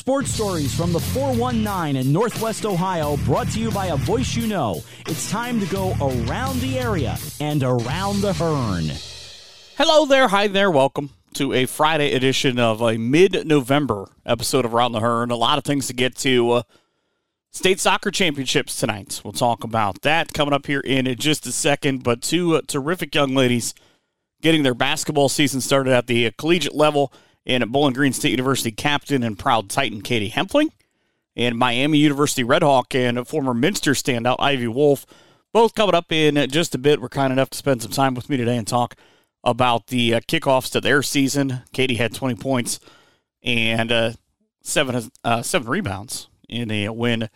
sports stories from the 419 in Northwest Ohio, brought to you by a voice you know. It's time to go around the area and around the Hearn. Hello there, hi there, welcome to a Friday edition of a mid November episode of Around the Hearn. A lot of things to get to. Uh, state soccer championships tonight. We'll talk about that coming up here in just a second. But two uh, terrific young ladies getting their basketball season started at the uh, collegiate level and at Bowling Green State University captain and proud Titan Katie Hempfling, and Miami University Redhawk and former Minster standout Ivy Wolf. Both coming up in just a bit. We're kind enough to spend some time with me today and talk about the uh, kickoffs to their season. Katie had 20 points and uh, seven uh, seven rebounds in a win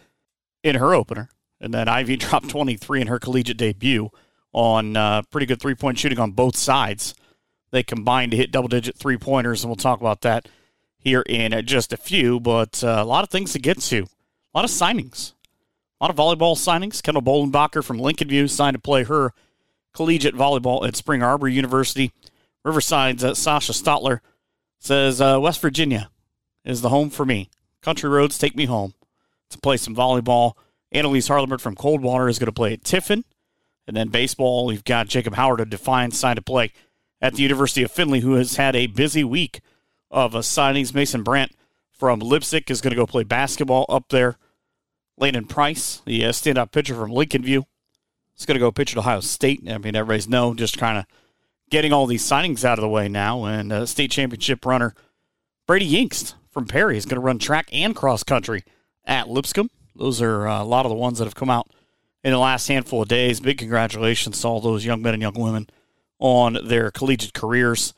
in her opener, and then Ivy dropped 23 in her collegiate debut on uh, pretty good three point shooting on both sides. They combined to hit double digit three pointers, and we'll talk about that here in just a few. But uh, a lot of things to get to, a lot of signings, a lot of volleyball signings. Kendall Bolenbacher from Lincoln View signed to play her collegiate volleyball at Spring Arbor University. Riverside's uh, Sasha Stotler says uh, West Virginia is the home for me. Country roads take me home to play some volleyball. Annalise Harlemer from Coldwater is going to play at Tiffin. And then baseball, we've got Jacob Howard of Defiance signed to play at the University of Findlay, who has had a busy week of uh, signings. Mason Brandt from Leipsic is going to go play basketball up there. Landon Price, the uh, standout pitcher from Lincoln View, is going to go pitch at Ohio State. I mean, everybody's known just kind of getting all these signings out of the way now. And uh, state championship runner Brady Yinkst from Perry is going to run track and cross country at Lipscomb. Those are uh, a lot of the ones that have come out in the last handful of days. Big congratulations to all those young men and young women on their collegiate careers.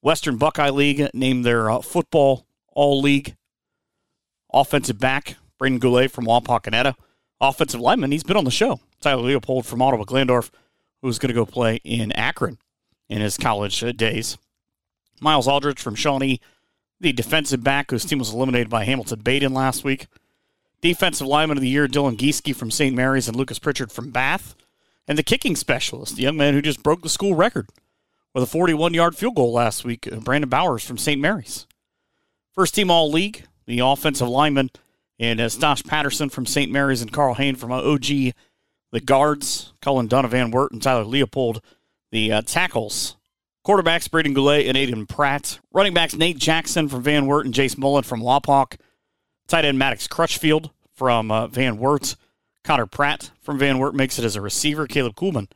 Western Buckeye League named their uh, football all league offensive back, Braden Goulet from Wapakoneta. Offensive lineman, he's been on the show. Tyler Leopold from Ottawa Glandorf, who's going to go play in Akron in his college uh, days. Miles Aldrich from Shawnee, the defensive back whose team was eliminated by Hamilton Badin last week. Defensive lineman of the year, Dylan Gieske from St. Mary's and Lucas Pritchard from Bath and the kicking specialist, the young man who just broke the school record with a 41 yard field goal last week, uh, Brandon Bowers from St. Mary's. First team All League, the offensive lineman, and uh, Stosh Patterson from St. Mary's and Carl Hain from OG. The guards, Cullen Donovan Wirt and Tyler Leopold. The uh, tackles, quarterbacks, Braden Goulet and Aiden Pratt. Running backs, Nate Jackson from Van Wert and Jace Mullen from Wapak. Tight end, Maddox Crutchfield from uh, Van Wert. Connor Pratt from Van Wert makes it as a receiver. Caleb Kuhlman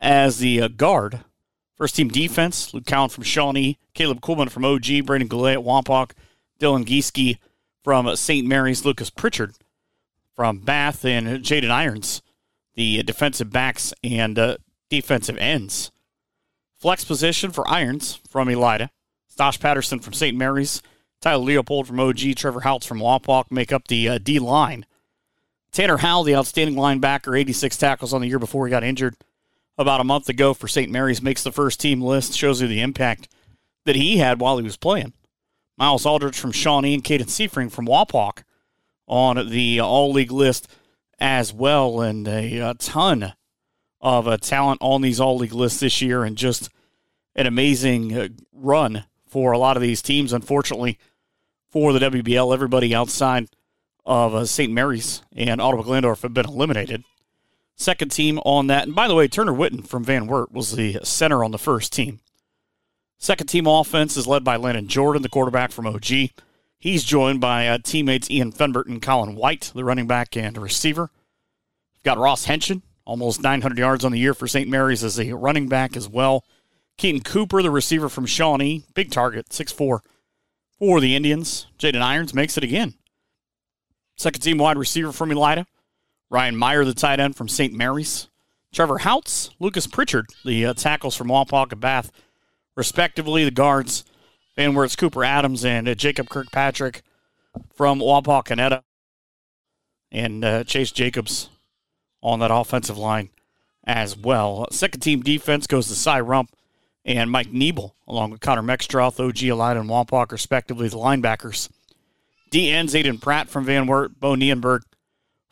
as the uh, guard. First team defense, Luke Cowan from Shawnee, Caleb Kuhlman from OG, Brandon Goulet at Wapak, Dylan Gieske from uh, St. Mary's, Lucas Pritchard from Bath, and Jaden Irons, the defensive backs and uh, defensive ends. Flex position for Irons from Elida. Stosh Patterson from St. Mary's, Tyler Leopold from OG, Trevor Houtz from Wapak make up the uh, D line. Tanner Howell, the outstanding linebacker, 86 tackles on the year before he got injured about a month ago for St. Mary's, makes the first team list, shows you the impact that he had while he was playing. Miles Aldridge from Shawnee and Caden Seifring from Wapak on the all league list as well, and a, a ton of uh, talent on these all league lists this year, and just an amazing uh, run for a lot of these teams. Unfortunately, for the WBL, everybody outside of uh, St. Mary's and Ottawa Glandorf have been eliminated. Second team on that. And by the way, Turner Witten from Van Wert was the center on the first team. Second team offense is led by Landon Jordan, the quarterback from OG. He's joined by uh, teammates Ian Fenbert and Colin White, the running back and receiver. We've got Ross Henshin, almost 900 yards on the year for St. Mary's as a running back as well. Keaton Cooper, the receiver from Shawnee, big target, 6'4 for the Indians. Jaden Irons makes it again. Second team wide receiver from Elida. Ryan Meyer, the tight end from St. Mary's. Trevor Houtz, Lucas Pritchard, the uh, tackles from and Bath, respectively. The guards, Van Wert's, Cooper Adams, and uh, Jacob Kirkpatrick from Wapakoneta. And uh, Chase Jacobs on that offensive line as well. Second team defense goes to Cy Rump and Mike Niebel, along with Connor Mextroth, OG Elida, and Wapak, respectively, the linebackers. D ends Aiden Pratt from Van Wert, Bo Nienberg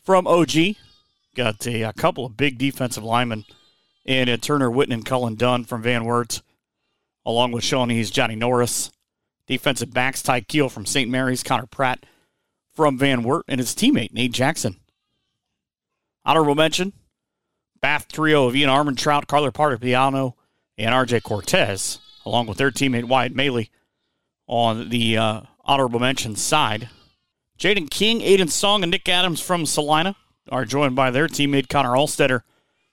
from OG. Got a, a couple of big defensive linemen and uh, Turner Witten and Cullen Dunn from Van Wert, along with Shawnee's Johnny Norris. Defensive backs Ty Keel from St. Mary's, Connor Pratt from Van Wert and his teammate, Nate Jackson. Honorable mention Bath trio of Ian Armentrout, Carter Piano, and RJ Cortez, along with their teammate Wyatt Maley on the uh, honorable mention side. Jaden King, Aiden Song, and Nick Adams from Celina are joined by their teammate Connor Alstetter,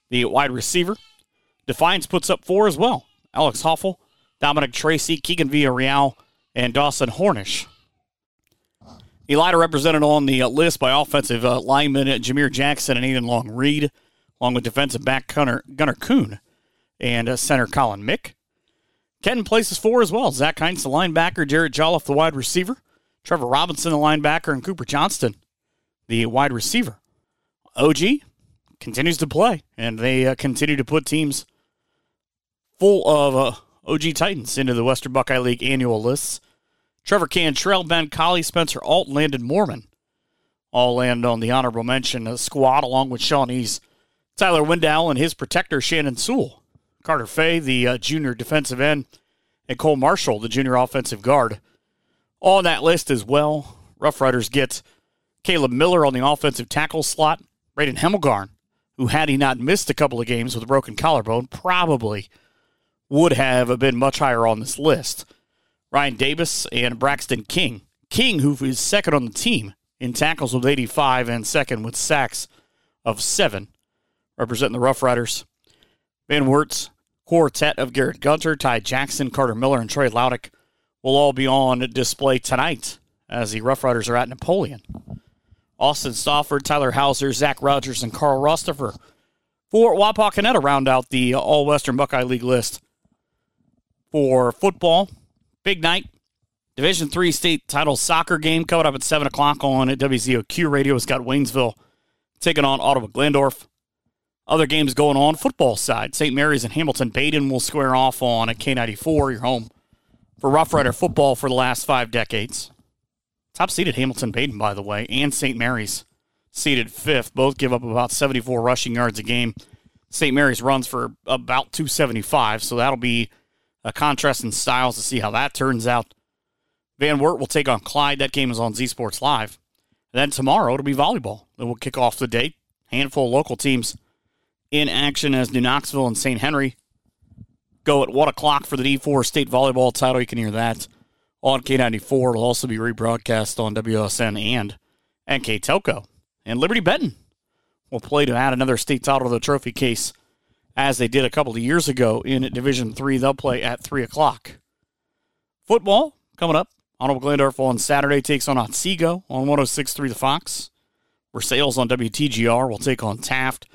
the wide receiver. Defiance puts up four as well. Alex Hoffel, Dominic Tracy, Keegan Villarreal, and Dawson Hornish. Elida represented on the uh, list by offensive uh, lineman Jameer Jackson and Aiden Long Reed, along with defensive back Gunner, Gunnar Kuhn and uh, center Colin Mick. Kenton places four as well. Zach Heinz, the linebacker, Jared Jolliffe, the wide receiver, Trevor Robinson, the linebacker, and Cooper Johnston, the wide receiver. OG continues to play, and they uh, continue to put teams full of uh, OG Titans into the Western Buckeye League annual lists. Trevor Cantrell, Ben Colley, Spencer Alt, Landon Mormon all land on the honorable mention squad, along with Shawnee's Tyler Window and his protector, Shannon Sewell. Carter Fay, the uh, junior defensive end, and Cole Marshall, the junior offensive guard. On that list as well, Rough Riders get Caleb Miller on the offensive tackle slot, Braden Hemmelgarn, who had he not missed a couple of games with a broken collarbone, probably would have been much higher on this list. Ryan Davis and Braxton King. King, who is second on the team in tackles with 85 and second with sacks of seven, representing the Rough Riders. Van Wert's quartet of Garrett Gunter, Ty Jackson, Carter Miller, and Trey Laudick will all be on display tonight as the Rough Riders are at Napoleon. Austin Stafford, Tyler Hauser, Zach Rogers, and Carl Rostifer for Wapakoneta round out the All Western Buckeye League list. For football, big night. Division three state title soccer game coming up at 7 o'clock on at WZOQ Radio. It's got Waynesville taking on Ottawa Glandorf. Other games going on. Football side, St. Mary's and Hamilton Badin will square off on at K94, your home for Rough Rider football for the last five decades. Top seeded Hamilton Badin, by the way, and St. Mary's seeded fifth. Both give up about 74 rushing yards a game. St. Mary's runs for about 275, so that'll be a contrast in styles to see how that turns out. Van Wert will take on Clyde. That game is on Z Sports Live. And then tomorrow it'll be volleyball. It will kick off the day. Handful of local teams in action as New Knoxville and St. Henry go at 1 o'clock for the D4 state volleyball title. You can hear that on K94. It'll also be rebroadcast on WSN and NK Telco. And Liberty Benton will play to add another state title to the trophy case as they did a couple of years ago in Division Three. They'll play at 3 o'clock. Football coming up. Honorable Glandorf on Saturday takes on Otsego on 106.3 The Fox. Versailles on WTGR will take on Taft.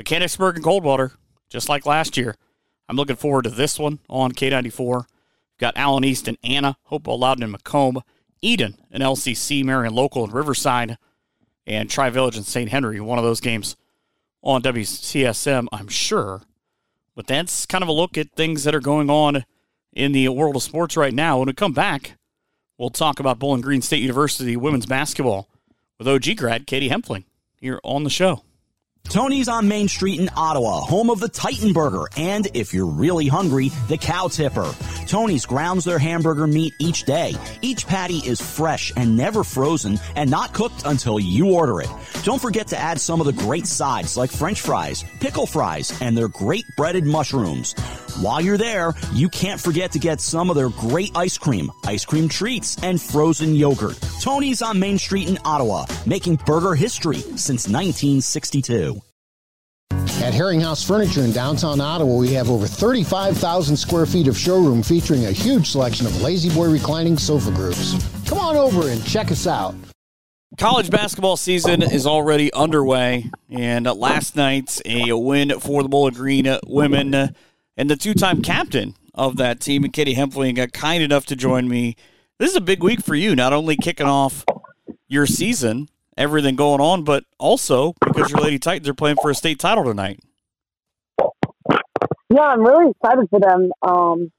Mechanicsburg and Coldwater, just like last year. I'm looking forward to this one on K94. Got Allen East and Anna, Hopewell Loudon and McComb, Edon and LCC, Marion Local and Riverside, and Tri Village and St. Henry. One of those games on WCSM, I'm sure. But that's kind of a look at things that are going on in the world of sports right now. When we come back, we'll talk about Bowling Green State University women's basketball with OG grad Katie Hempfling here on the show. Tony's on Main Street in Ottawa, home of the Titan Burger, and if you're really hungry, the Cow Tipper. Tony's grounds their hamburger meat each day. Each patty is fresh and never frozen and not cooked until you order it. Don't forget to add some of the great sides like french fries, pickle fries, and their great breaded mushrooms. While you're there, you can't forget to get some of their great ice cream, ice cream treats, and frozen yogurt. Tony's on Main Street in Ottawa, making burger history since 1962. At Herringhouse Furniture in downtown Ottawa, we have over 35,000 square feet of showroom featuring a huge selection of La-Z-Boy reclining sofa groups. Come on over and check us out. College basketball season is already underway, and last night's a win for the Bowling Green women, and the two-time captain of that team, and Katie Hempfling, got kind enough to join me. This is a big week for you, not only kicking off your season, everything going on, but also because your Lady Titans are playing for a state title tonight. Yeah, I'm really excited for them um,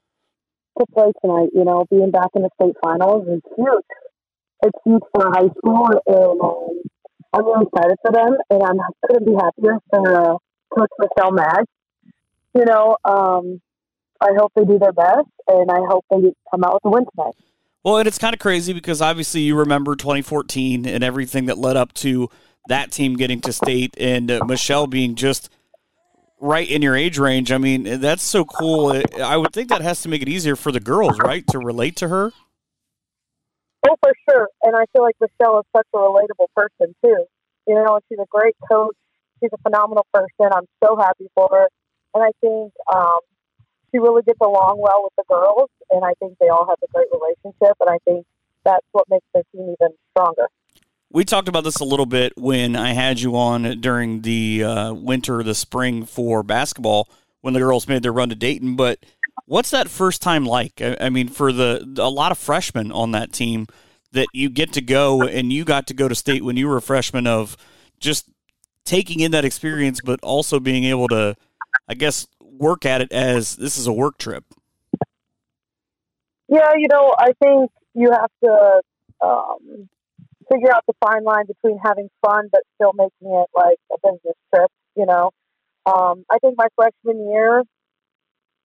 to play tonight. You know, being back in the state finals is huge. It's huge for high school, and um, I'm really excited for them. And I'm couldn't be happier for uh, Coach Michelle Mag. You know, um, I hope they do their best, and I hope they come out with a win tonight. Well, and it's kind of crazy because obviously you remember 2014 and everything that led up to that team getting to state and uh, Michelle being just right in your age range. I mean, that's so cool. I would think that has to make it easier for the girls, right, to relate to her. Oh, for sure. And I feel like Michelle is such a relatable person too. You know, she's a great coach. She's a phenomenal person. I'm so happy for her, and I think um, she really gets along well with the girls. And I think they all have a great relationship. And I think that's what makes their team even stronger. We talked about this a little bit when I had you on during the uh, winter, the spring for basketball when the girls made their run to Dayton. But what's that first time like? I, I mean, for the a lot of freshmen on that team that you get to go and you got to go to state when you were a freshman of just taking in that experience, but also being able to, I guess, work at it as this is a work trip. Yeah, you know, I think you have to um, figure out the fine line between having fun but still making it like a business trip. You know, um, I think my freshman year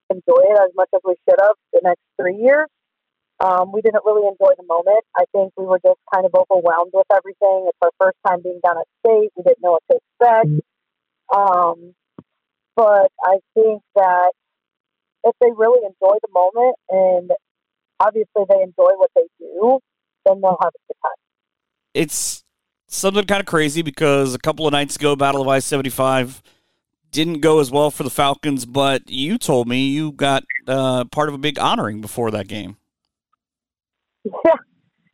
enjoy it as much as we should have. The next three years, um, we didn't really enjoy the moment. I think we were just kind of overwhelmed with everything. It's our first time being down at state. We didn't know what to expect. Um, but I think that if they really enjoy the moment and obviously they enjoy what they do, then they'll have a good time it's something kind of crazy because a couple of nights ago, Battle of I 75 didn't go as well for the Falcons, but you told me you got uh, part of a big honoring before that game. Yeah,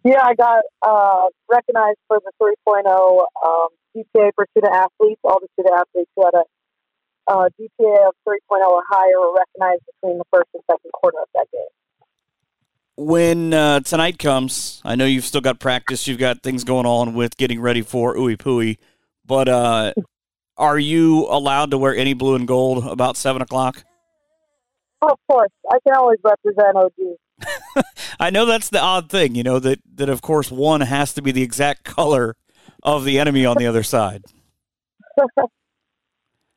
yeah I got uh, recognized for the 3.0 um, GPA for student athletes. All the student athletes who had a uh, GPA of 3.0 or higher were recognized between the first and second quarter of that game when uh, tonight comes, I know you've still got practice. You've got things going on with getting ready for Ooey Pooey, but uh, are you allowed to wear any blue and gold about seven o'clock? Oh, of course, I can always represent OG. I know that's the odd thing, you know that that of course one has to be the exact color of the enemy on the other side.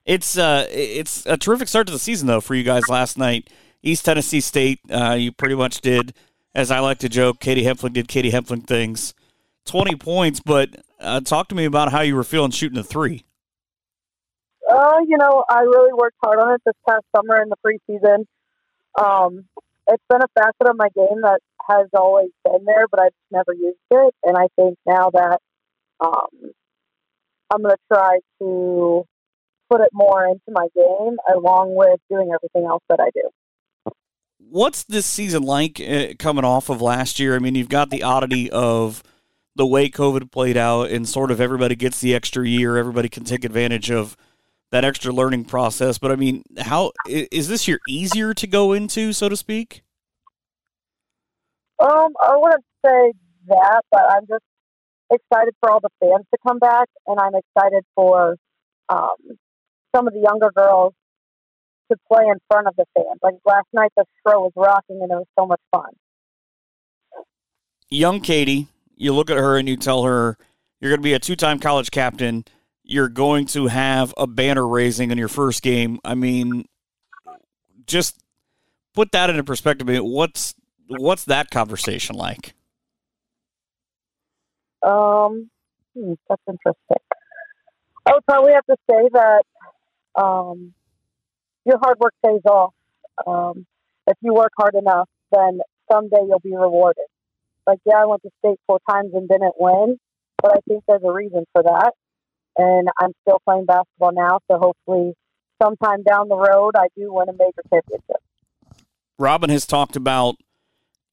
it's uh, it's a terrific start to the season though for you guys last night. East Tennessee State, uh, you pretty much did, as I like to joke, Katie Hempfling did Katie Hempfling things. 20 points, but uh, talk to me about how you were feeling shooting a three. Uh, you know, I really worked hard on it this past summer in the preseason. Um, it's been a facet of my game that has always been there, but I've never used it. And I think now that um, I'm going to try to put it more into my game along with doing everything else that I do what's this season like uh, coming off of last year? I mean, you've got the oddity of the way COVID played out, and sort of everybody gets the extra year. Everybody can take advantage of that extra learning process. But I mean, how is this year easier to go into, so to speak? Um, I wouldn't say that, but I'm just excited for all the fans to come back, and I'm excited for um, some of the younger girls to play in front of the fans. Like last night, the Stroh was rocking and it was so much fun. Young Katie, you look at her and you tell her you're going to be a two time college captain. You're going to have a banner raising in your first game. I mean, just put that into perspective. What's what's that conversation like? Um, hmm, that's interesting. I would probably have to say that um, your hard work pays off. Um, if you work hard enough, then someday you'll be rewarded. Like, yeah, I went to state four times and didn't win, but I think there's a reason for that. And I'm still playing basketball now, so hopefully, sometime down the road, I do win a major championship. Robyn has talked about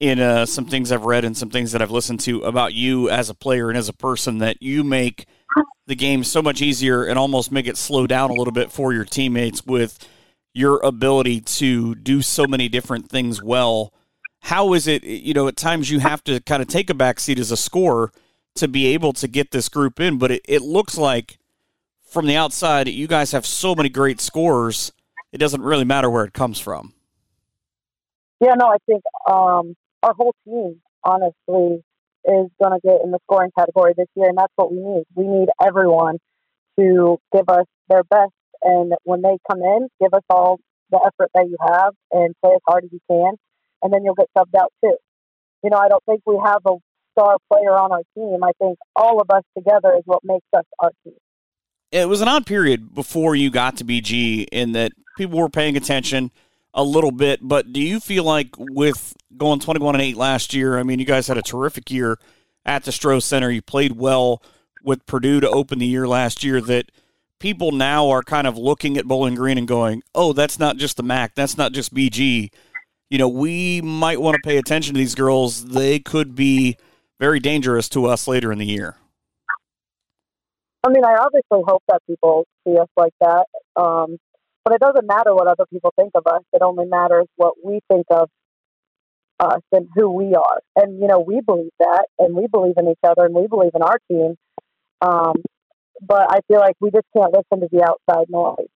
in uh, some things I've read and some things that I've listened to about you as a player and as a person that you make the game so much easier and almost make it slow down a little bit for your teammates with your ability to do so many different things well. How is it, you know, at times you have to kind of take a backseat as a scorer to be able to get this group in, but it, it looks like from the outside, you guys have so many great scores. it doesn't really matter where it comes from. Yeah, no, I think um, our whole team, honestly, is going to get in the scoring category this year, and that's what we need. We need everyone to give us their best and when they come in, give us all the effort that you have and play as hard as you can, and then you'll get subbed out too. you know, I don't think we have a star player on our team. I think all of us together is what makes us our team. It was an odd period before you got to BG in that people were paying attention a little bit, but do you feel like with going 21 and 8 last year, I mean, you guys had a terrific year at the Stroh Center. You played well with Purdue to open the year last year that people now are kind of looking at Bowling Green and going, "Oh, that's not just the MAC, that's not just BG." You know, we might want to pay attention to these girls. They could be very dangerous to us later in the year. I mean, I obviously hope that people see us like that. Um, but it doesn't matter what other people think of us. It only matters what we think of us and who we are. And, you know, we believe that and we believe in each other and we believe in our team. Um, but I feel like we just can't listen to the outside noise.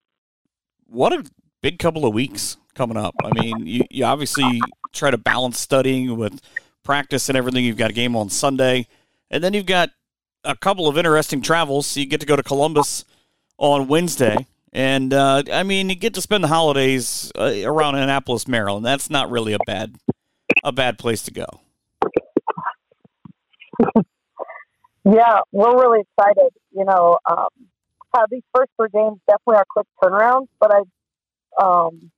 What a big couple of weeks coming up. I mean, you, you obviously try to balance studying with practice and everything. You've got a game on Sunday, and then you've got a couple of interesting travels. So you get to go to Columbus on Wednesday, and uh, I mean, you get to spend the holidays uh, around Annapolis, Maryland. That's not really a bad a bad place to go. yeah, we're really excited. You know, um, these first three games definitely are quick turnarounds, but I, um,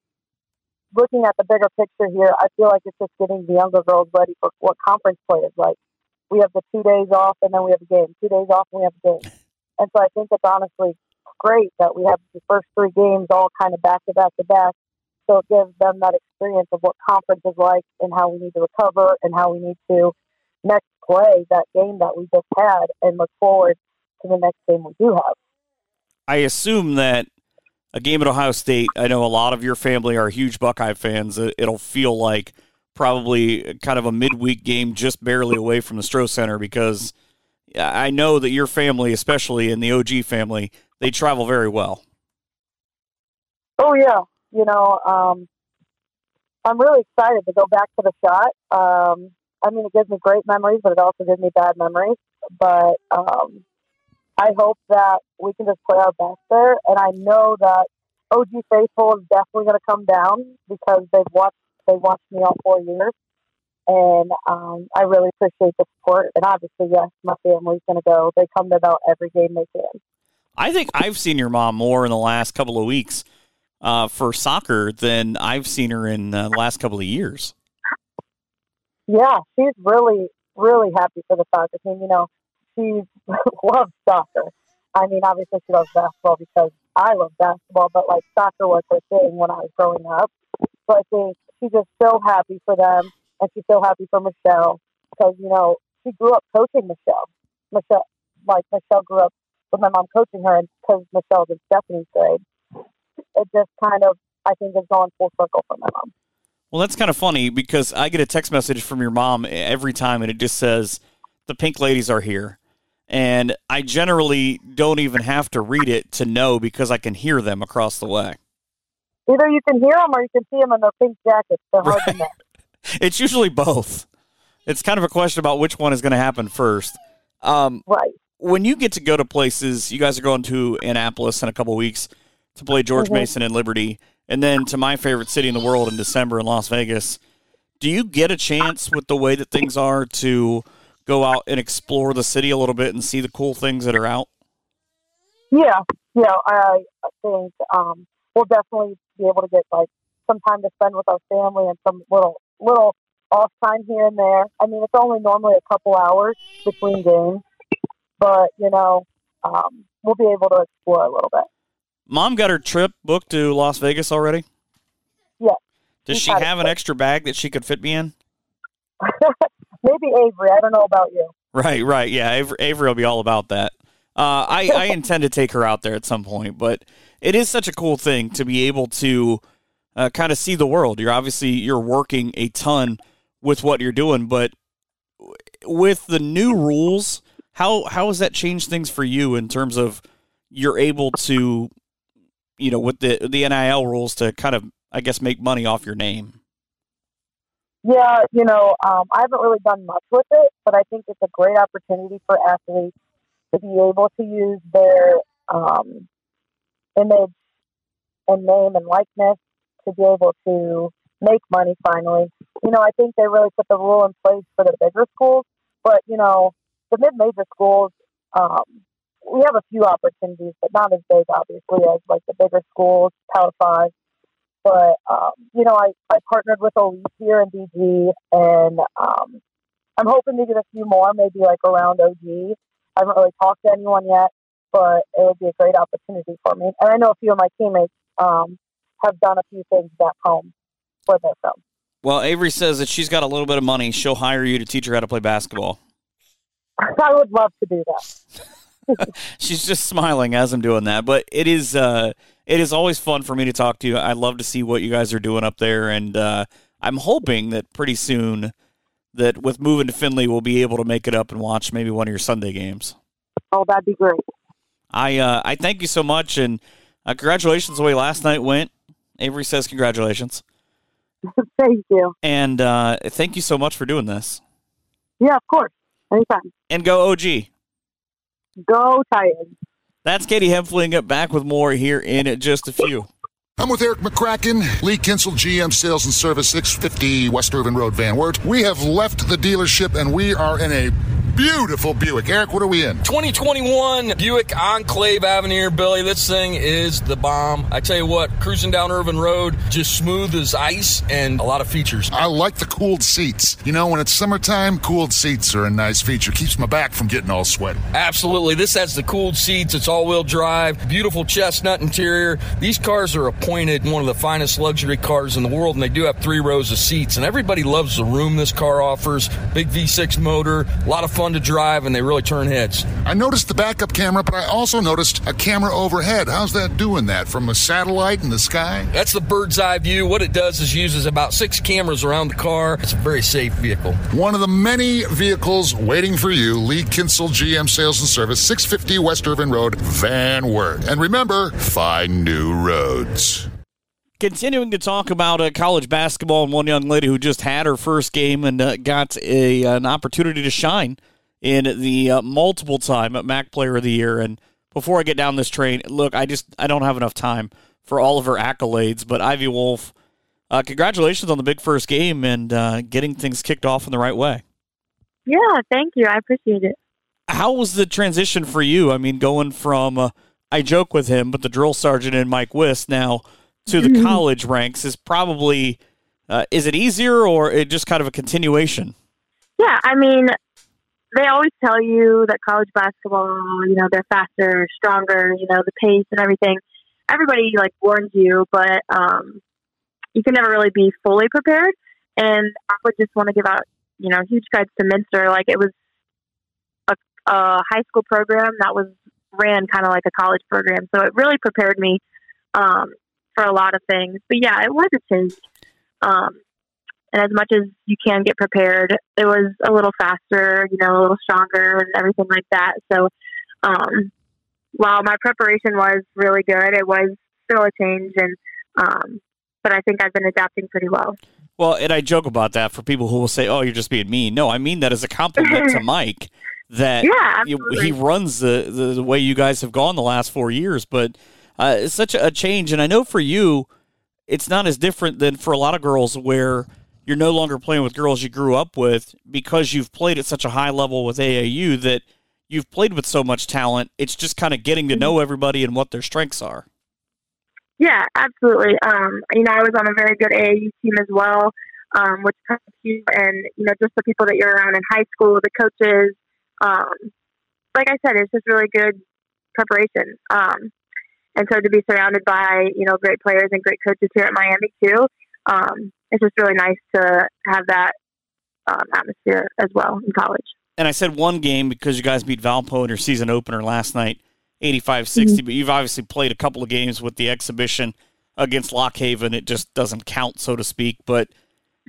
looking at the bigger picture here, I feel like it's just getting the younger girls ready for what conference play is like. We have the two days off and then we have a game. Two days off and we have a game. And so I think it's honestly great that we have the first three games all kind of back to back to back. So it gives them that experience of what conference is like and how we need to recover and how we need to next play that game that we just had and look forward to the next game we do have. I assume that a game at Ohio State, I know a lot of your family are huge Buckeye fans. It'll feel like probably kind of a midweek game just barely away from the Stroh Center because I know that your family, especially in the OG family, they travel very well. Oh, yeah. You know, um, I'm really excited to go back to the Schott. Um, I mean, it gives me great memories, but it also gives me bad memories. But um, I hope that we can just play our best there. And I know that OG faithful is definitely going to come down because they've watched they watched me all four years, and um, I really appreciate the support. And obviously, yes, my family's going to go. They come to about every game they can. I think I've seen your mom more in the last couple of weeks uh, for soccer than I've seen her in uh, the last couple of years. Yeah, she's really, really happy for the soccer team. You know, she loves soccer. I mean, obviously she loves basketball because I love basketball, but like soccer was her thing when I was growing up. So I think she's just so happy for them, and she's so happy for Michelle because you know she grew up coaching Michelle. Michelle, like Michelle, grew up with my mom coaching her, and because Michelle's in Stephanie's grade, it just kind of I think is going full circle for my mom. Well, that's kind of funny because I get a text message from your mom every time, and it just says, "The pink ladies are here," and I generally don't even have to read it to know because I can hear them across the way. Either you can hear them or you can see them in their pink jackets. They're hard right. to miss. It's usually both. It's kind of a question about which one is going to happen first. Um, right. When you get to go to places, you guys are going to Annapolis in a couple weeks to play George mm-hmm. Mason and Liberty and then to my favorite city in the world in December in Las Vegas. Do you get a chance with the way that things are to go out and explore the city a little bit and see the cool things that are out? Yeah, yeah. I think um, we'll definitely be able to get like some time to spend with our family and some little little off time here and there. I mean, it's only normally a couple hours between games, but you know, um, we'll be able to explore a little bit. Mom got her trip booked to Las Vegas already? Yeah. Does she have an extra bag that she could fit me in? Maybe Avery. I don't know about you. Right, right. Yeah, Avery, Avery will be all about that. Uh, I, I intend to take her out there at some point, but it is such a cool thing to be able to uh, kind of see the world. You're obviously you're working a ton with what you're doing, but with the new rules, how how has that changed things for you in terms of you're able to you know, with the the NIL rules to kind of, I guess, make money off your name? Yeah, you know, um, I haven't really done much with it, but I think it's a great opportunity for athletes to be able to use their um, image and name and likeness to be able to make money finally. You know, I think they really put the rule in place for the bigger schools, but you know, the mid-major schools, um, we have a few opportunities, but not as big, obviously, as like the bigger schools, Power Five. But um, you know, I, I partnered with Elite here in BG, and um, I'm hoping to get a few more, maybe like around OG. I haven't really talked to anyone yet, but it would be a great opportunity for me. And I know a few of my teammates um, have done a few things back home where they're from. Well, Avery says that she's got a little bit of money. She'll hire you to teach her how to play basketball. I would love to do that. she's just smiling as I'm doing that, but it is uh, it is always fun for me to talk to you. I love to see what you guys are doing up there, and uh, I'm hoping that pretty soon that with moving to Findlay, we'll be able to make it up and watch maybe one of your Sunday games. Oh, that'd be great. I uh, I thank you so much, and uh, congratulations the way last night went. Avery says congratulations. thank you. And uh, thank you so much for doing this. Yeah, of course. Anytime. And go OG. Go Titans. That's Katie Hempfling back with more here in just a few. I'm with Eric McCracken, Lee Kinstle, GM Sales and Service, 650 West Ervin Road, Van Wert. We have left the dealership and we are in a beautiful Buick. Eric, what are we in? 2021 Buick Enclave Avenir, Billy. This thing is the bomb. I tell you what, cruising down Ervin Road, just smooth as ice and a lot of features. I like the cooled seats. You know, when it's summertime, cooled seats are a nice feature. Keeps my back from getting all sweaty. Absolutely. This has the cooled seats. It's all-wheel drive, beautiful chestnut interior. These cars are appointed one of the finest luxury cars in the world, and they do have three rows of seats. And everybody loves the room this car offers. Big V6 motor, a lot of fun to drive, and they really turn heads. I noticed the backup camera, but I also noticed a camera overhead. How's that doing that from a satellite in the sky? That's the bird's eye view. What it does is uses about six cameras around the car. It's a very safe vehicle. One of the many vehicles waiting for you, Lee Kinstle GM Sales and Service, 650 West Ervin Road, Van Wert. And remember, find new roads. Continuing to talk about uh, college basketball and one young lady who just had her first game and uh, got a, an opportunity to shine in the uh, multiple time MAC Player of the Year. And before I get down this train, look, I just I don't have enough time for all of her accolades, but Ivy Wolf, uh, congratulations on the big first game and uh, getting things kicked off in the right way. Yeah, thank you. I appreciate it. How was the transition for you? I mean, going from uh, I joke with him, but the drill sergeant and Mike Wiss now to the mm-hmm. college ranks is probably uh, is it easier or it just kind of a continuation? Yeah, I mean, they always tell you that college basketball, you know, they're faster, stronger, you know, the pace and everything. Everybody like warns you, but um, you can never really be fully prepared. And I would just want to give out, you know, huge credits to Minster. Like it was a, a high school program that was ran kind of like a college program, so it really prepared me um, for a lot of things. But yeah, it was a change. Um, and as much as you can get prepared, it was a little faster, you know, a little stronger and everything like that. So, um, while my preparation was really good, it was still a change, and um, but I think I've been adapting pretty well. Well, and I joke about that for people who will say, "Oh, you're just being mean." No, I mean that as a compliment to Mike. That yeah, he runs the, the, the way you guys have gone the last four years, but uh, it's such a change. And I know for you, it's not as different than for a lot of girls where you're no longer playing with girls you grew up with because you've played at such a high level with AAU that you've played with so much talent. It's just kind of getting to know mm-hmm. everybody and what their strengths are. Yeah, absolutely. Um, you know, I was on a very good AAU team as well, um, which helps you and you know just the people that you're around in high school, the coaches. Um, like I said, it's just really good preparation. Um, and so to be surrounded by you know great players and great coaches here at Miami too, um, it's just really nice to have that um, atmosphere as well in college. And I said one game because you guys beat Valpo in your season opener last night, 85 60, mm-hmm. but you've obviously played a couple of games with the exhibition against Lock Haven. It just doesn't count, so to speak. But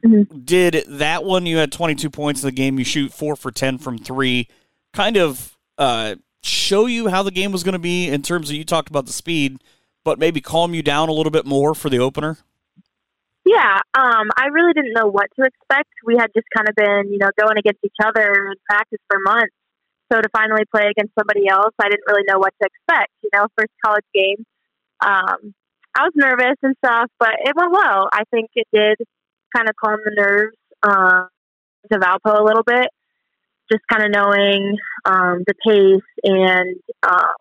mm-hmm. did that one, you had 22 points in the game, you shoot four for 10 from three, kind of uh, show you how the game was going to be in terms of you talked about the speed, but maybe calm you down a little bit more for the opener? Yeah, um, I really didn't know what to expect. We had just kind of been, you know, going against each other in practice for months. So to finally play against somebody else, I didn't really know what to expect. You know, first college game. Um, I was nervous and stuff, but it went well. I think it did kind of calm the nerves uh, to Valpo a little bit. Just kind of knowing um, the pace and uh,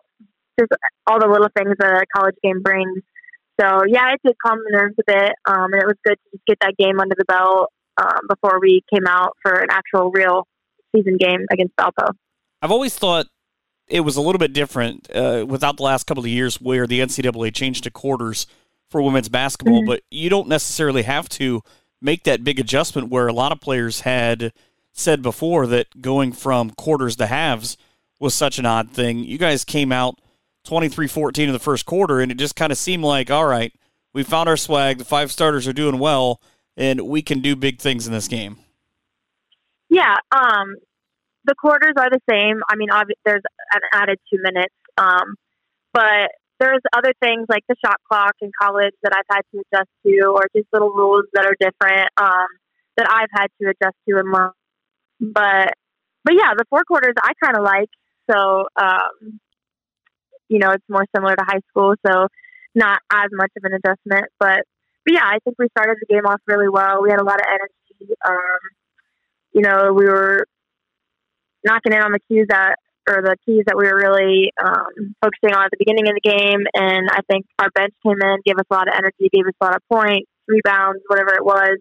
just all the little things that a college game brings. So yeah, it did calm the nerves a bit, um, and it was good to just get that game under the belt um, before we came out for an actual real season game against Valpo. I've always thought it was a little bit different uh, without the last couple of years where the NCAA changed to quarters for women's basketball, mm-hmm. but you don't necessarily have to make that big adjustment where a lot of players had said before that going from quarters to halves was such an odd thing. You guys came out 23 14 in the first quarter, and it just kind of seemed like, all right, we found our swag. The five starters are doing well, and we can do big things in this game. Yeah, um, the quarters are the same. I mean, there's an added two minutes, um, but there's other things like the shot clock in college that I've had to adjust to, or just little rules that are different um, that I've had to adjust to and learn. But but yeah, the four quarters I kind of like. So um, you know, it's more similar to high school, so not as much of an adjustment. But but yeah, I think we started the game off really well. We had a lot of energy. Um, you know, we were knocking in on the cues that or the keys that we were really um, focusing on at the beginning of the game. And I think our bench came in, gave us a lot of energy, gave us a lot of points, rebounds, whatever it was.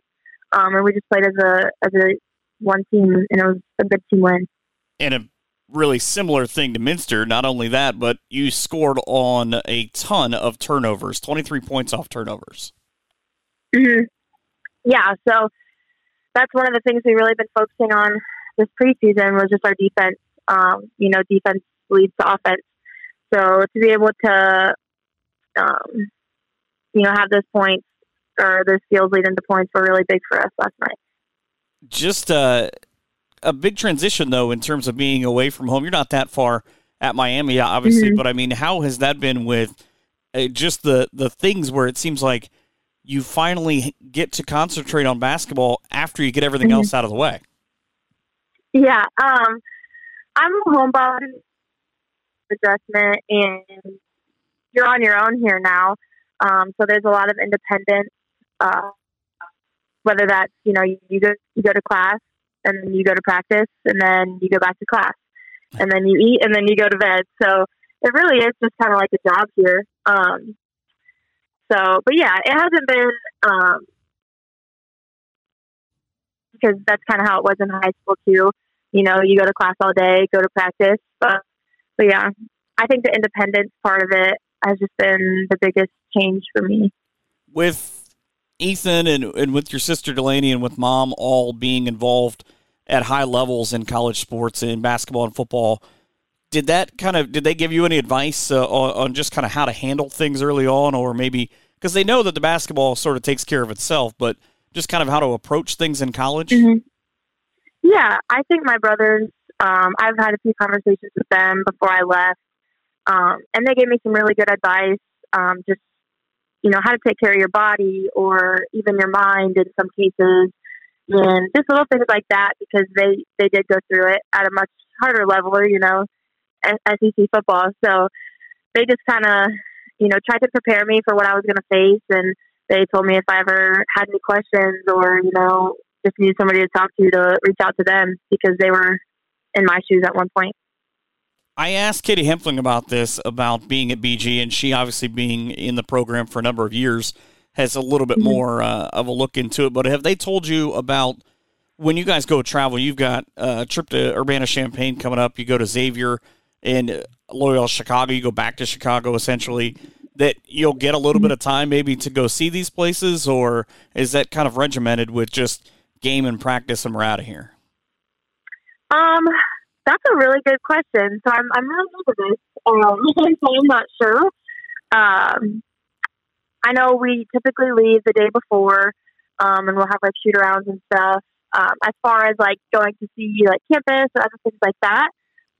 Um, and we just played as a as a one team, and it was a good team win. And a really similar thing to Minster. Not only that, but you scored on a ton of turnovers, twenty three points off turnovers. Mm-hmm. Yeah, so that's one of the things we've really been focusing on this preseason was just our defense. Um, you know, defense leads to offense. So to be able to, um, you know, have those points or those steals lead into points were really big for us last night. Just uh, a big transition, though, in terms of being away from home. You're not that far at Miami, obviously, mm-hmm. but I mean, how has that been with uh, just the the things where it seems like you finally get to concentrate on basketball after you get everything mm-hmm. else out of the way? Yeah, um, I'm a homebody adjustment, and you're on your own here now. Um, so there's a lot of independence. Uh, whether that's you know you, you go you go to class and then you go to practice and then you go back to class and then you eat and then you go to bed. So it really is just kind of like a job here. Um, so, but yeah, it hasn't been um, because that's kind of how it was in high school too. You know, you go to class all day, go to practice, but but yeah, I think the independence part of it has just been the biggest change for me. With Ethan and and with your sister Delaney and with mom all being involved at high levels in college sports in basketball and football, did that kind of did they give you any advice uh, on, on just kind of how to handle things early on, or maybe because they know that the basketball sort of takes care of itself, but just kind of how to approach things in college? Mm-hmm. Yeah, I think my brothers, um, I've had a few conversations with them before I left, um, and they gave me some really good advice. Um, just, you know, how to take care of your body or even your mind in some cases, and just little things like that because they, they did go through it at a much harder level, you know, SEC football. So they just kind of, you know, tried to prepare me for what I was going to face and they told me if I ever had any questions or, you know, just needed somebody to talk to to reach out to them because they were in my shoes at one point. I asked Katie Hempfling about this, about being at BG, and she obviously being in the program for a number of years has a little bit mm-hmm. more uh, of a look into it. But have they told you about when you guys go travel? You've got a trip to Urbana Champaign coming up. You go to Xavier and Loyola Chicago. You go back to Chicago essentially that you'll get a little mm-hmm. bit of time maybe to go see these places, or is that kind of regimented with just game and practice and we're out of here? Um, that's a really good question. So I'm I'm really new to this, um, so I'm not sure. Um, I know we typically leave the day before, um, and we'll have like shoot arounds and stuff. Um, as far as like going to see like campus or other things like that,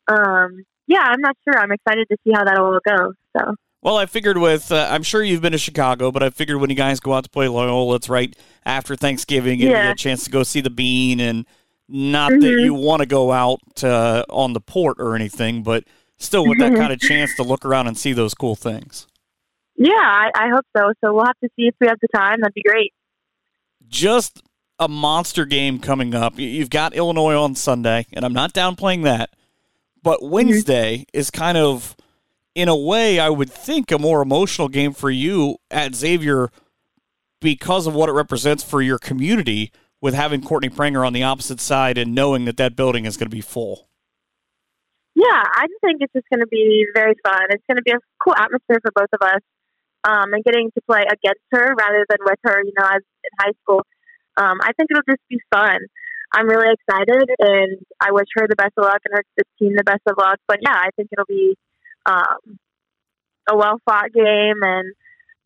um, yeah, I'm not sure. I'm excited to see how that all goes. So. Well, I figured with, uh, I'm sure you've been to Chicago, but I figured when you guys go out to play Loyola, it's right after Thanksgiving, and yeah. you get a chance to go see the Bean, and not mm-hmm. that you want to go out uh, on the port or anything, but still with that kind of chance to look around and see those cool things. Yeah, I, I hope so. So we'll have to see if we have the time. That'd be great. Just a monster game coming up. You've got Illinois on Sunday, and I'm not downplaying that. But mm-hmm. Wednesday mm-hmm. is kind of, in a way, I would think a more emotional game for you at Xavier because of what it represents for your community with having Courtney Pranger on the opposite side and knowing that that building is going to be full. Yeah, I think it's just going to be very fun. It's going to be a cool atmosphere for both of us, um, and getting to play against her rather than with her. You know, as in high school, um, I think it'll just be fun. I'm really excited, and I wish her the best of luck and her team the best of luck. But yeah, I think it'll be um, a well fought game, and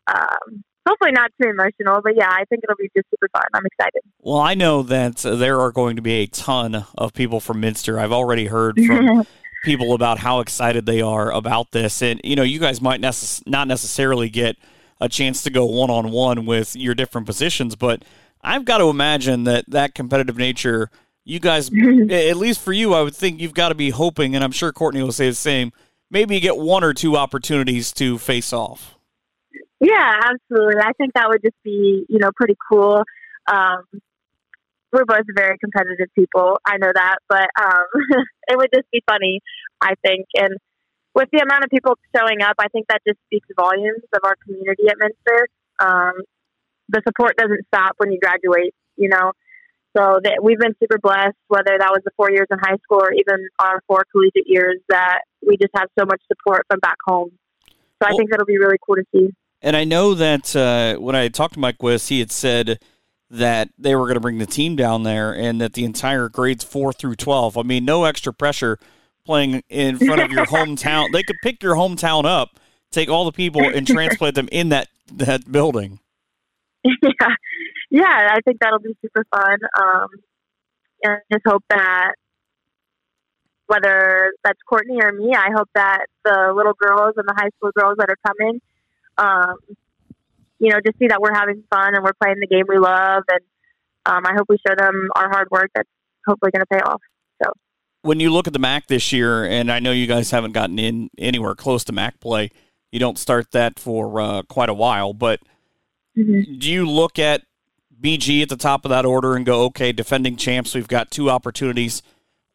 um, hopefully not too emotional. But yeah, I think it'll be just super fun. I'm excited. Well, I know that uh, there are going to be a ton of people from Minster. I've already heard from. people about how excited they are about this and you know you guys might necess- not necessarily get a chance to go one on one with your different positions but I've got to imagine that that competitive nature, you guys, at least for you, I would think you've got to be hoping, and I'm sure Courtney will say the same. Maybe you get one or two opportunities to face off. Yeah, absolutely. I think that would just be, you know, pretty cool. Um, we're both very competitive people. I know that, but um, it would just be funny, I think. And with the amount of people showing up, I think that just speaks volumes of our community at Minster. Um, the support doesn't stop when you graduate, you know. So that we've been super blessed, whether that was the four years in high school or even our four collegiate years, that we just have so much support from back home. So I think that'll be really cool to see. And I know that uh, when I talked to Mike West, he had said that they were going to bring the team down there and that the entire grades four through 12. I mean, no extra pressure playing in front of your hometown. They could pick your hometown up, take all the people, and transplant them in that, that building. yeah, yeah, I think that'll be super fun. Um, and just hope that whether that's Courtney or me, I hope that the little girls and the high school girls that are coming, um, you know, just see that we're having fun and we're playing the game we love, and um, I hope we show them our hard work that's hopefully going to pay off. So. When you look at the MAC this year, and I know you guys haven't gotten in anywhere close to MAC play, you don't start that for uh, quite a while, but – Mm-hmm. Do you look at BG at the top of that order and go, okay, defending champs, we've got two opportunities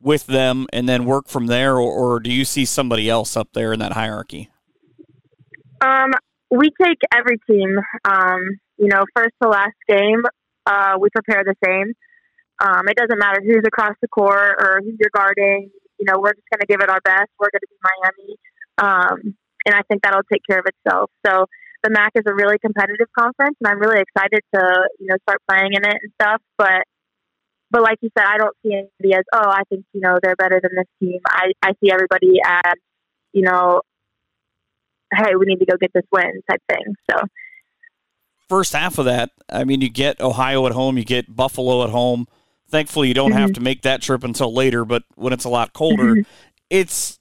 with them, and then work from there, or, or do you see somebody else up there in that hierarchy? Um, we take every team. Um, you know, first to last game, uh, we prepare the same. Um, it doesn't matter who's across the court or who you're guarding. You know, we're just going to give it our best. We're going to be Miami, um, and I think that'll take care of itself. So the MAC is a really competitive conference, and I'm really excited to you know start playing in it and stuff. But but like you said, I don't see anybody as oh I think you know they're better than this team. I I see everybody as you know hey we need to go get this win type thing. So first half of that, I mean you get Ohio at home, you get Buffalo at home. Thankfully, you don't mm-hmm. have to make that trip until later. But when it's a lot colder, mm-hmm. it's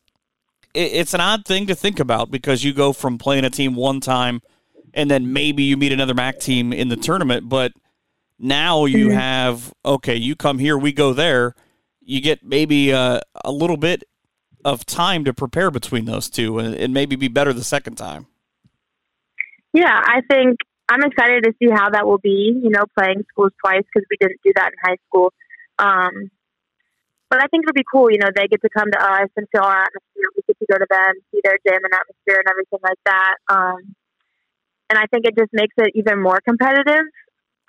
it's an odd thing to think about because you go from playing a team one time and then maybe you meet another MAC team in the tournament, but now you mm-hmm. have okay, you come here, we go there. You get maybe uh, a little bit of time to prepare between those two, and, and maybe be better the second time. Yeah, I think I'm excited to see how that will be. You know, playing schools twice because we didn't do that in high school. Um, but I think it'll be cool. You know, they get to come to us and feel our atmosphere. We get to go to them, see their gym and atmosphere and everything like that. Um, and I think it just makes it even more competitive.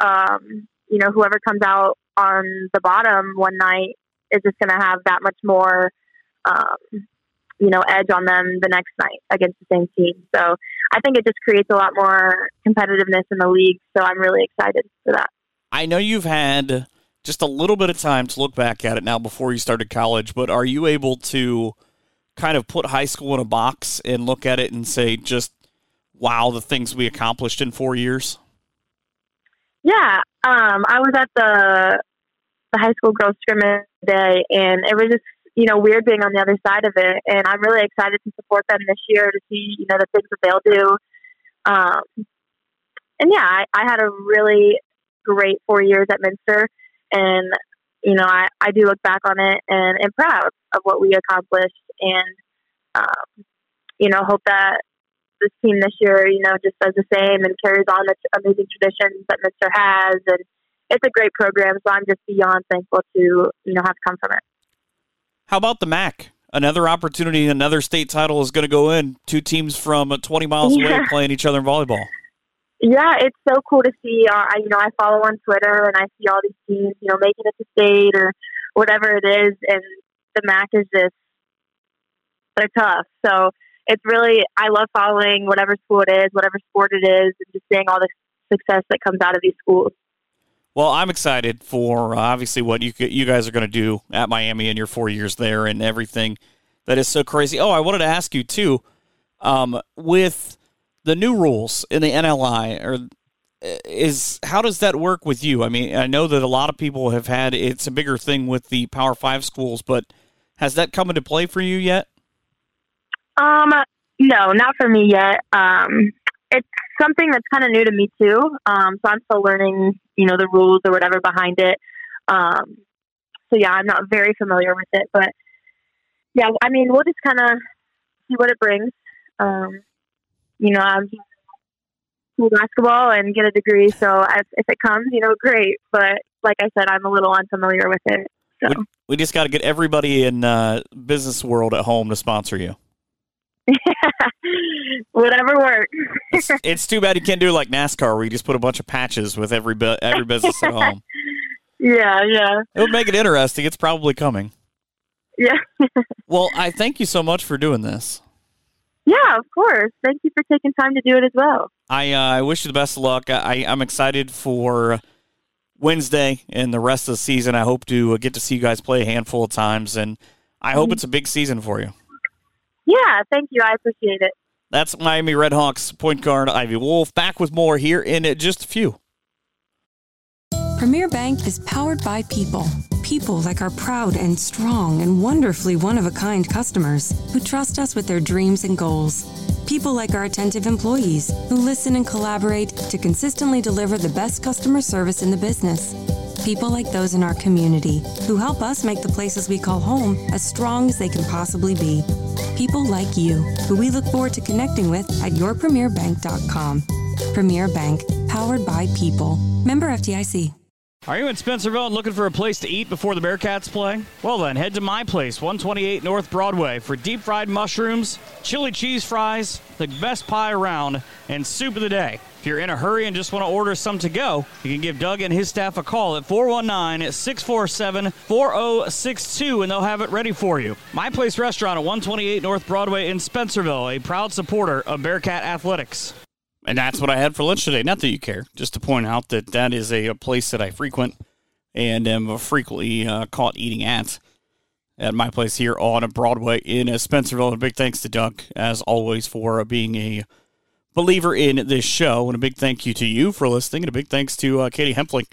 Um, you know, whoever comes out on the bottom one night is just going to have that much more, um, you know, edge on them the next night against the same team. So I think it just creates a lot more competitiveness in the league. So I'm really excited for that. I know you've had just a little bit of time to look back at it now before you started college, but are you able to kind of put high school in a box and look at it and say, just wow, the things we accomplished in four years? Yeah, um, I was at the the high school girls scrimmage day, and it was just you know weird being on the other side of it. And I'm really excited to support them this year to see you know the things that they'll do. Um, and yeah, I, I had a really great four years at Minster and, you know, I, I do look back on it and am proud of what we accomplished and, um, you know, hope that this team this year, you know, just does the same and carries on the amazing traditions that Minster has and, it's a great program. So I'm just beyond thankful to you know have come from it. How about the MAC? Another opportunity, another state title is going to go in. Two teams from 20 miles Yeah. away playing each other in volleyball. Yeah, it's so cool to see. Uh, I, you know, I follow on Twitter and I see all these teams, you know, making it to state or whatever it is, and the MAC is just they're tough. So it's really I love following whatever school it is, whatever sport it is, and just seeing all the success that comes out of these schools. Well, I'm excited for uh, obviously what you you guys are going to do at Miami in your four years there and everything that is so crazy. Oh, I wanted to ask you too, um, with the new rules in the NIL, or is how does that work with you? I mean, I know that a lot of people have had it's a bigger thing with the Power Five schools, but has that come into play for you yet? Um, no, not for me yet. Um, it's something that's kind of new to me too. Um, so I'm still learning, you know, the rules or whatever behind it. Um, so yeah, I'm not very familiar with it, but yeah, I mean, we'll just kind of see what it brings. Um, you know, I'm school basketball and get a degree, so if, if it comes, you know, great. But like I said, I'm a little unfamiliar with it. So. We, we just got to get everybody in uh, business world at home to sponsor you. Whatever works. It's, it's too bad you can't do like NASCAR, where you just put a bunch of patches with every bu- every business at home. Yeah, yeah, It would make it interesting. It's probably coming. yeah. Well, I thank you so much for doing this. Yeah, of course. Thank you for taking time to do it as well. I uh, I wish you the best of luck. I, I'm excited for Wednesday and the rest of the season. I hope to get to see you guys play a handful of times, and I hope it's a big season for you. Yeah, thank you. I appreciate it. That's Miami Redhawks point guard Ivy Wolf. Back with more here in just a few. Premier Bank is powered by people. People like our proud and strong and wonderfully one of a kind customers who trust us with their dreams and goals. People like our attentive employees who listen and collaborate to consistently deliver the best customer service in the business. People like those in our community who help us make the places we call home as strong as they can possibly be. People like you who we look forward to connecting with at yourpremierbank.com. Premier Bank, powered by people. Member FDIC. Are you in Spencerville and looking for a place to eat before the Bearcats play? Well, then, head to my place, 128 North Broadway, for deep fried mushrooms, chili cheese fries, the best pie around, and soup of the day. If you're in a hurry and just want to order some to go, you can give Doug and his staff a call at 419 647 4062 and they'll have it ready for you. My Place Restaurant at 128 North Broadway in Spencerville, a proud supporter of Bearcat Athletics. And that's what I had for lunch today. Not that you care, just to point out that that is a, a place that I frequent and am frequently uh, caught eating at at my place here on Broadway in Spencerville. A big thanks to Doug, as always, for uh, being a believer in this show. And a big thank you to you for listening. And a big thanks to uh, Katie Hempfling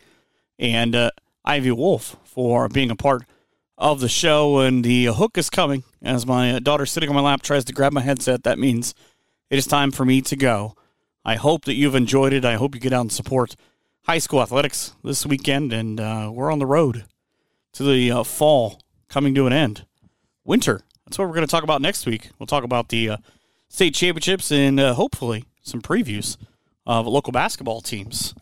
and uh, Ivy Wolf for being a part of the show. And the hook is coming as my daughter sitting on my lap tries to grab my headset. That means it is time for me to go. I hope that you've enjoyed it. I hope you get out and support high school athletics this weekend. And uh, we're on the road to the uh, fall coming to an end. Winter. That's what we're going to talk about next week. We'll talk about the uh, state championships and uh, hopefully some previews of local basketball teams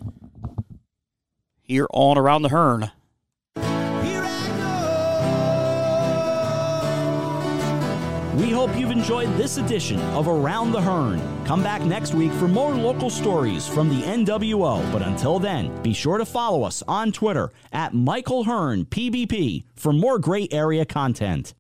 here on Around the Hearn. We hope you've enjoyed this edition of Around the Hearn. Come back next week for more local stories from the NWO. But until then, be sure to follow us on Twitter at Michael Hearn PBP for more great area content.